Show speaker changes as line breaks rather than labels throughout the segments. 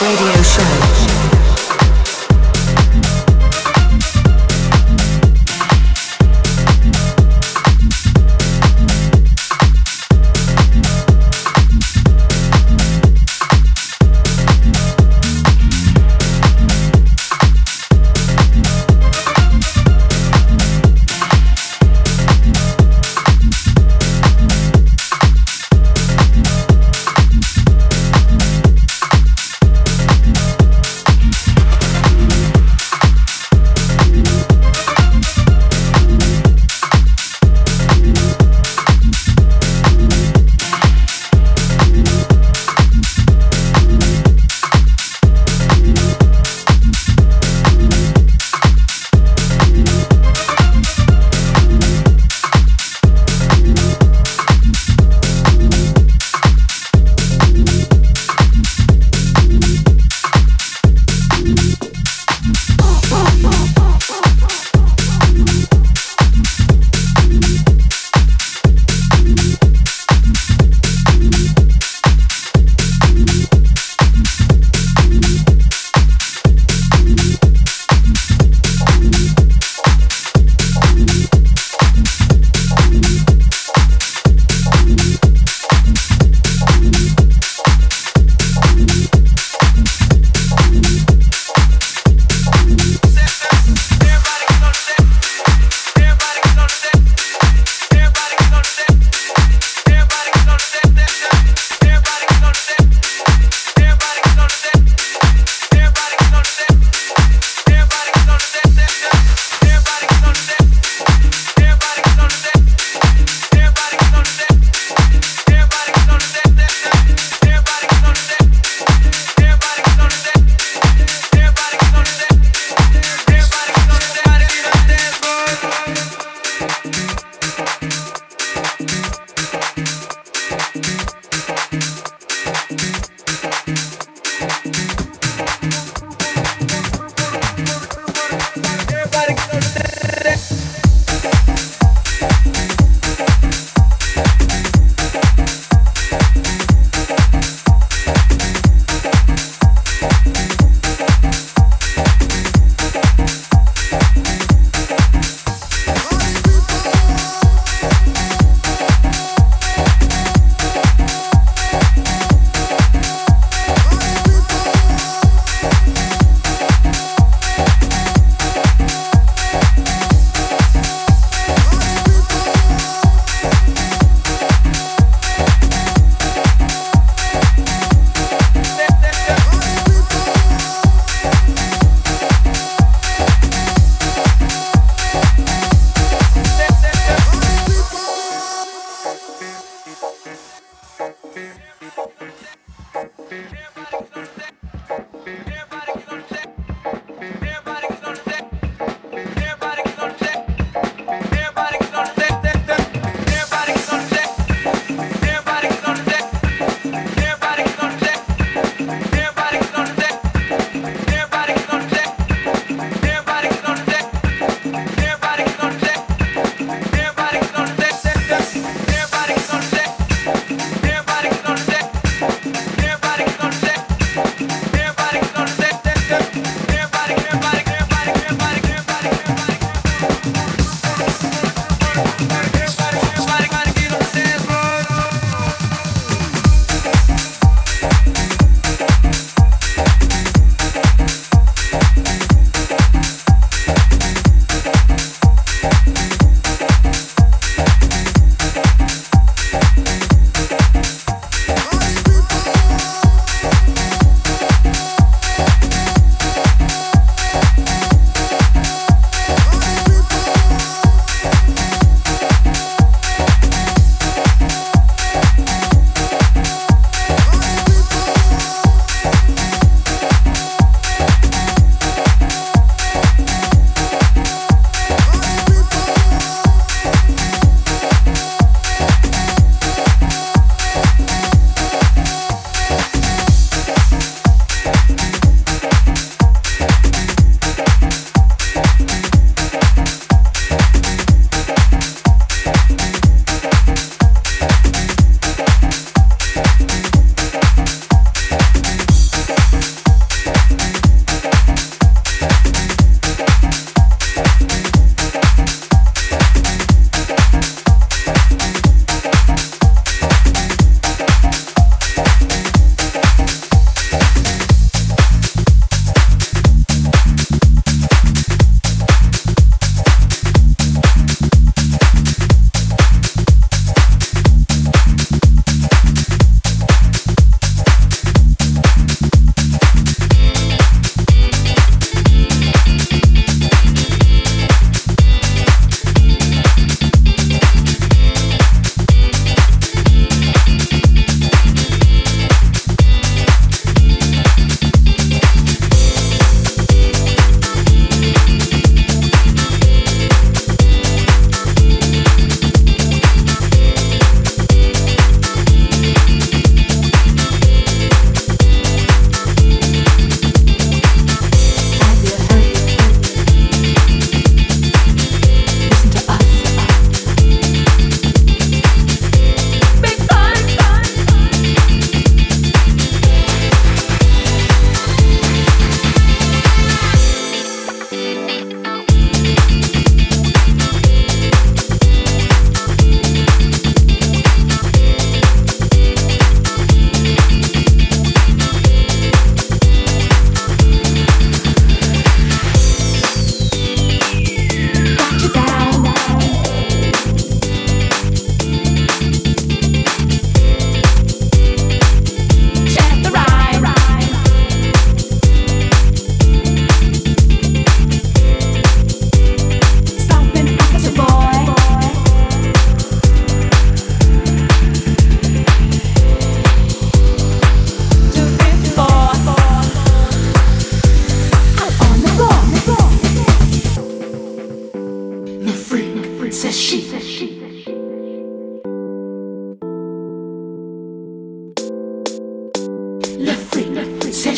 Radio Show.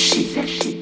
Sachez. she.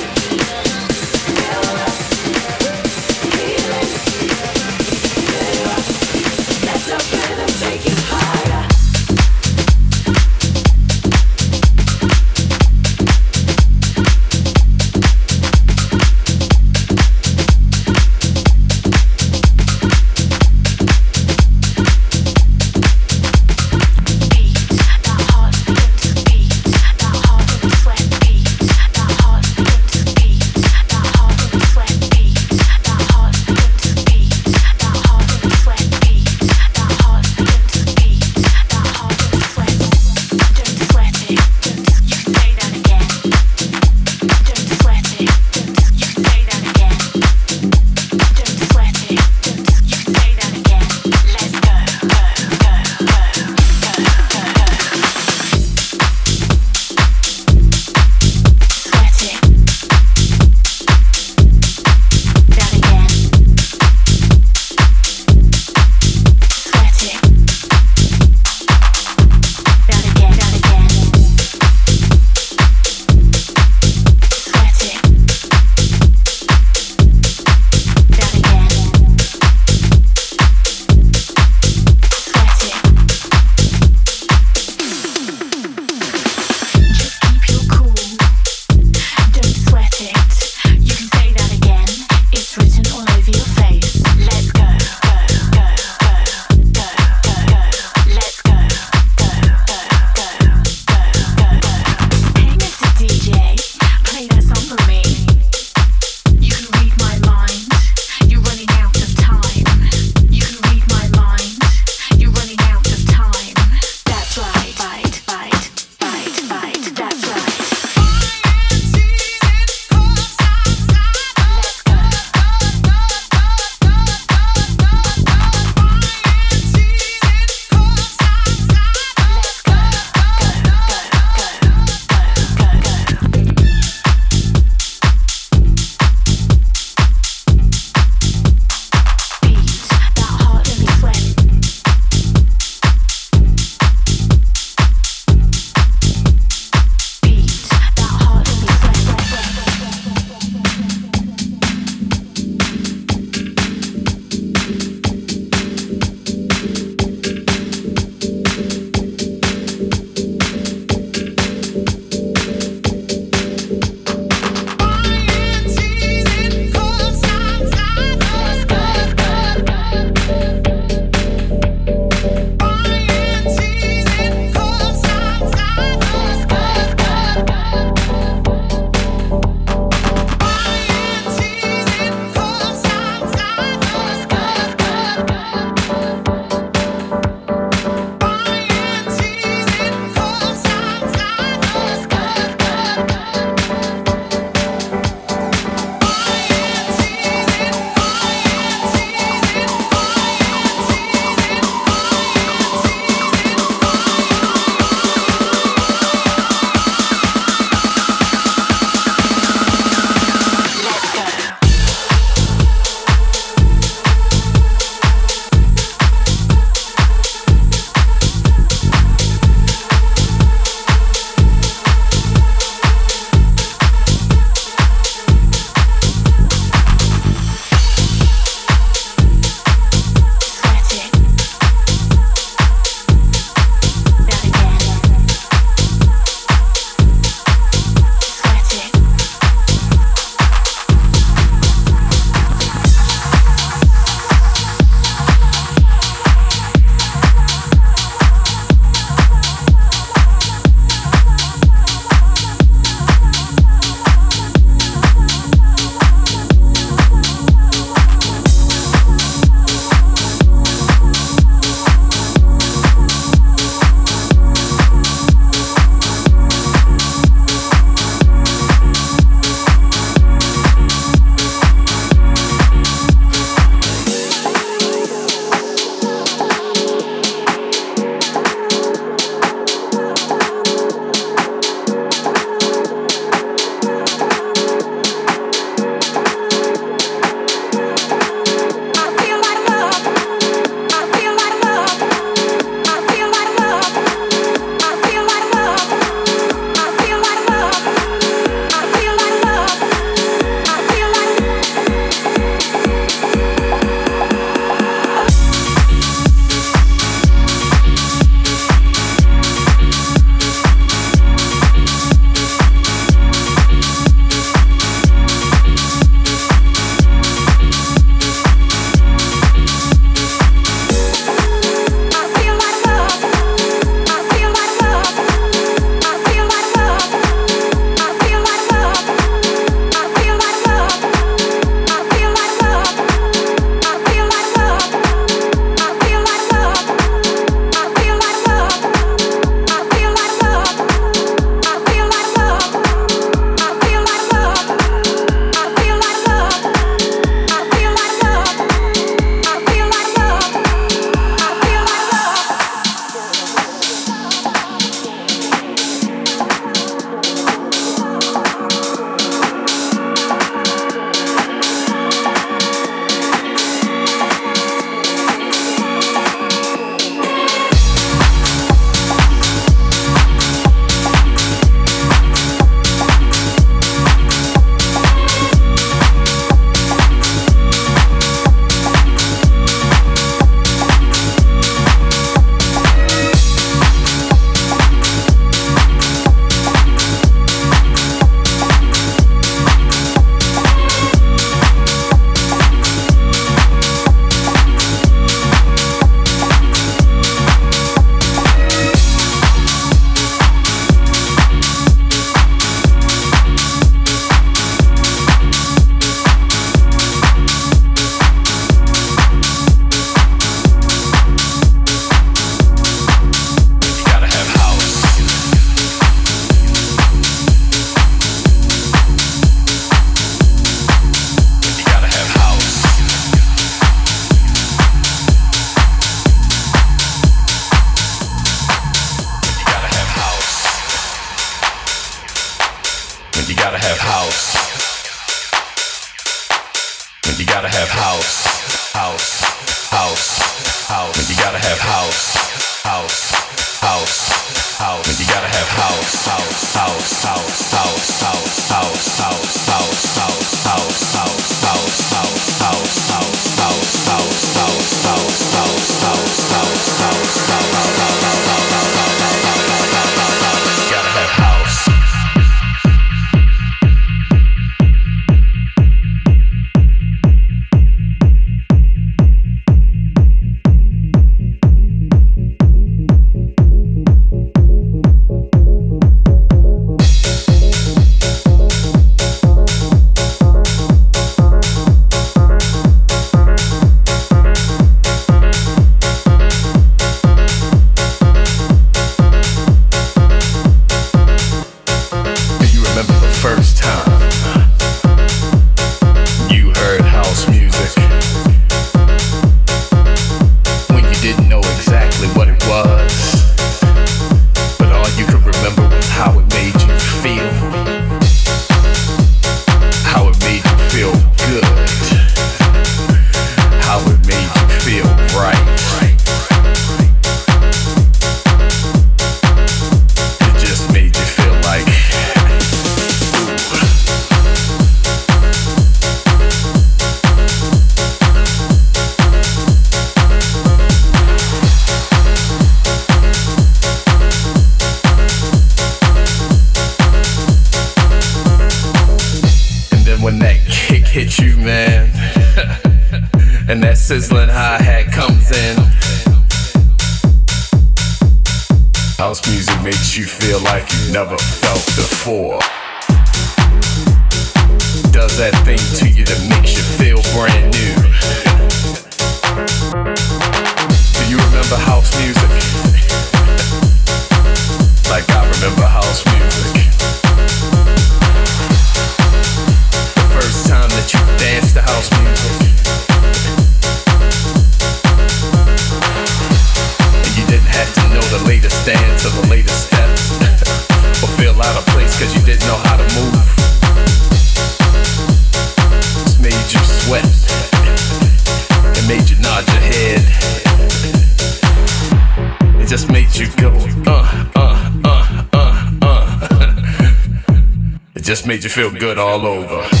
Made you feel good all over.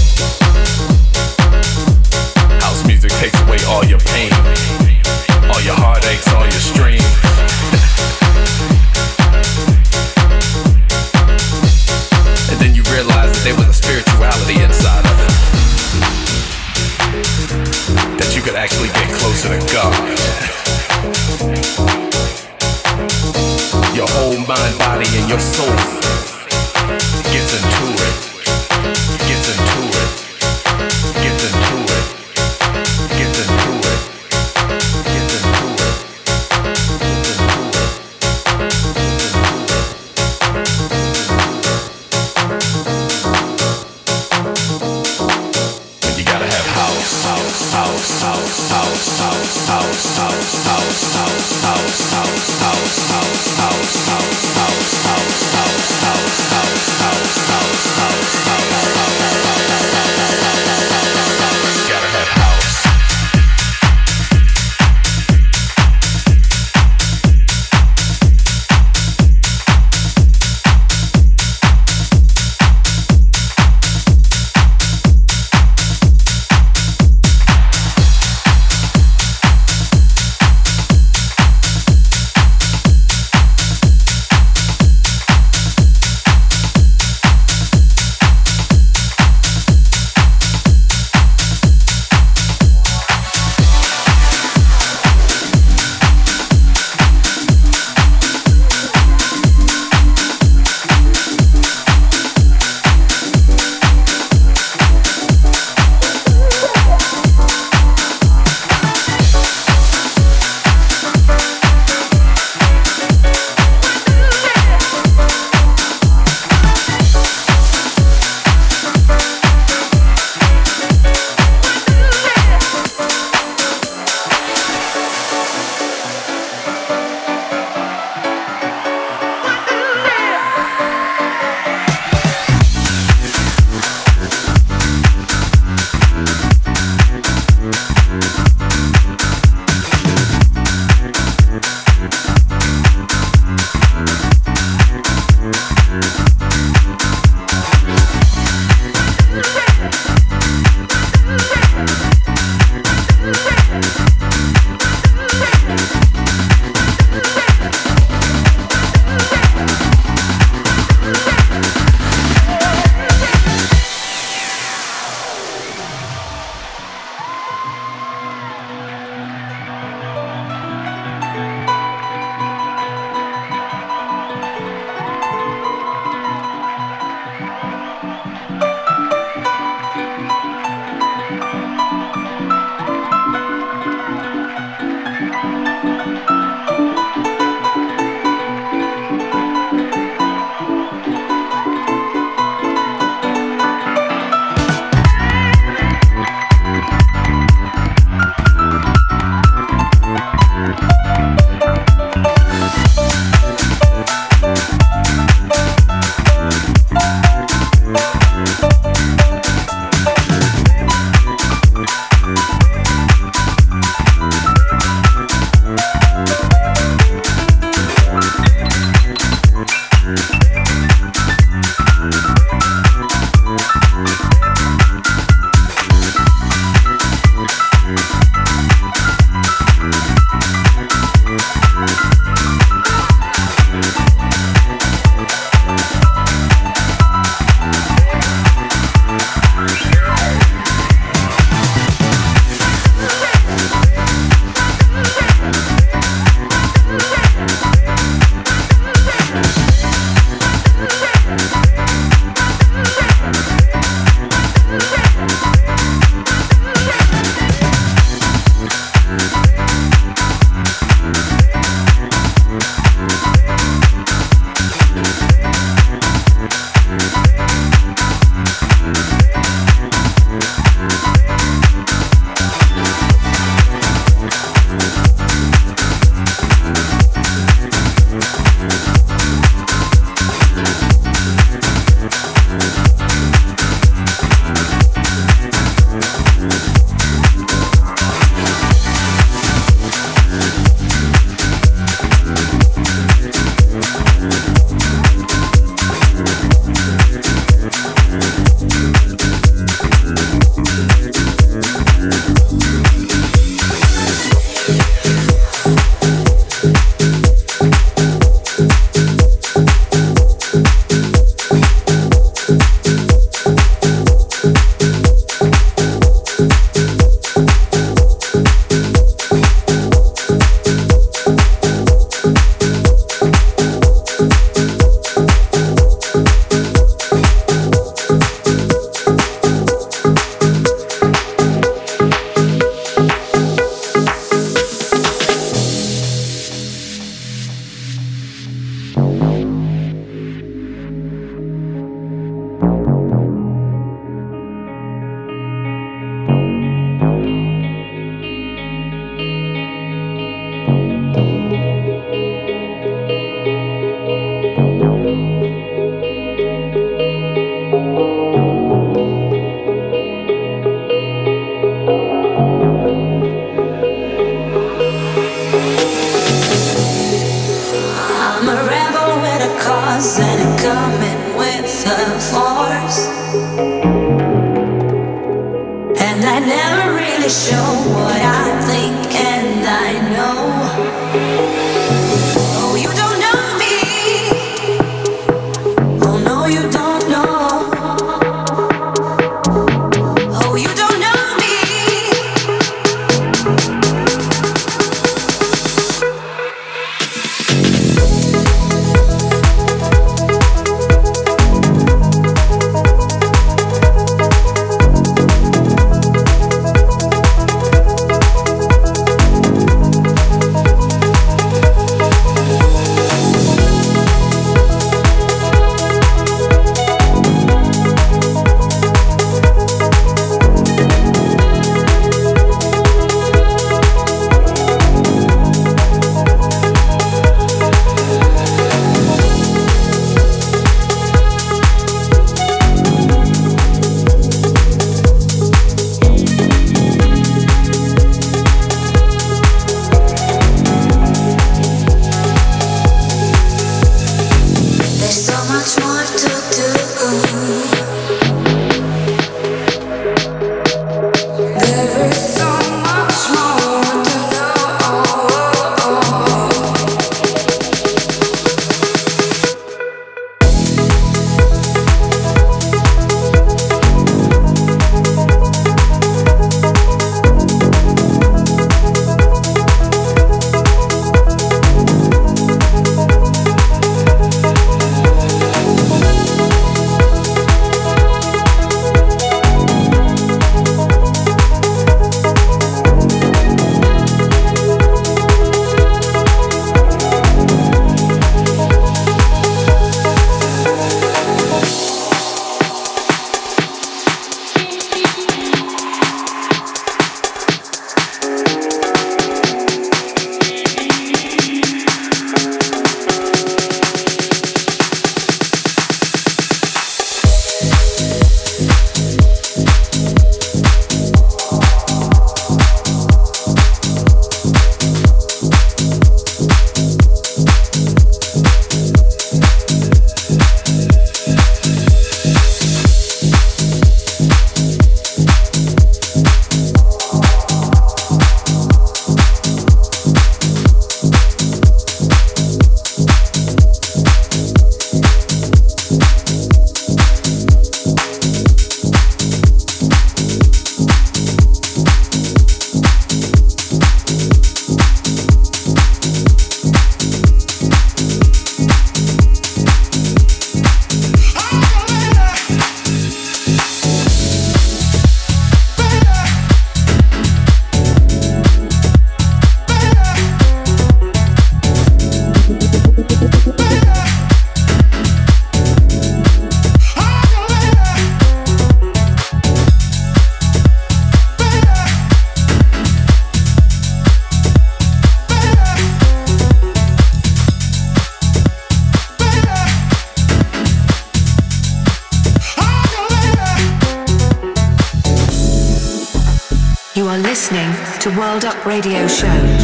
Radio Show.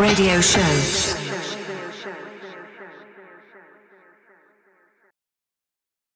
Radio Show.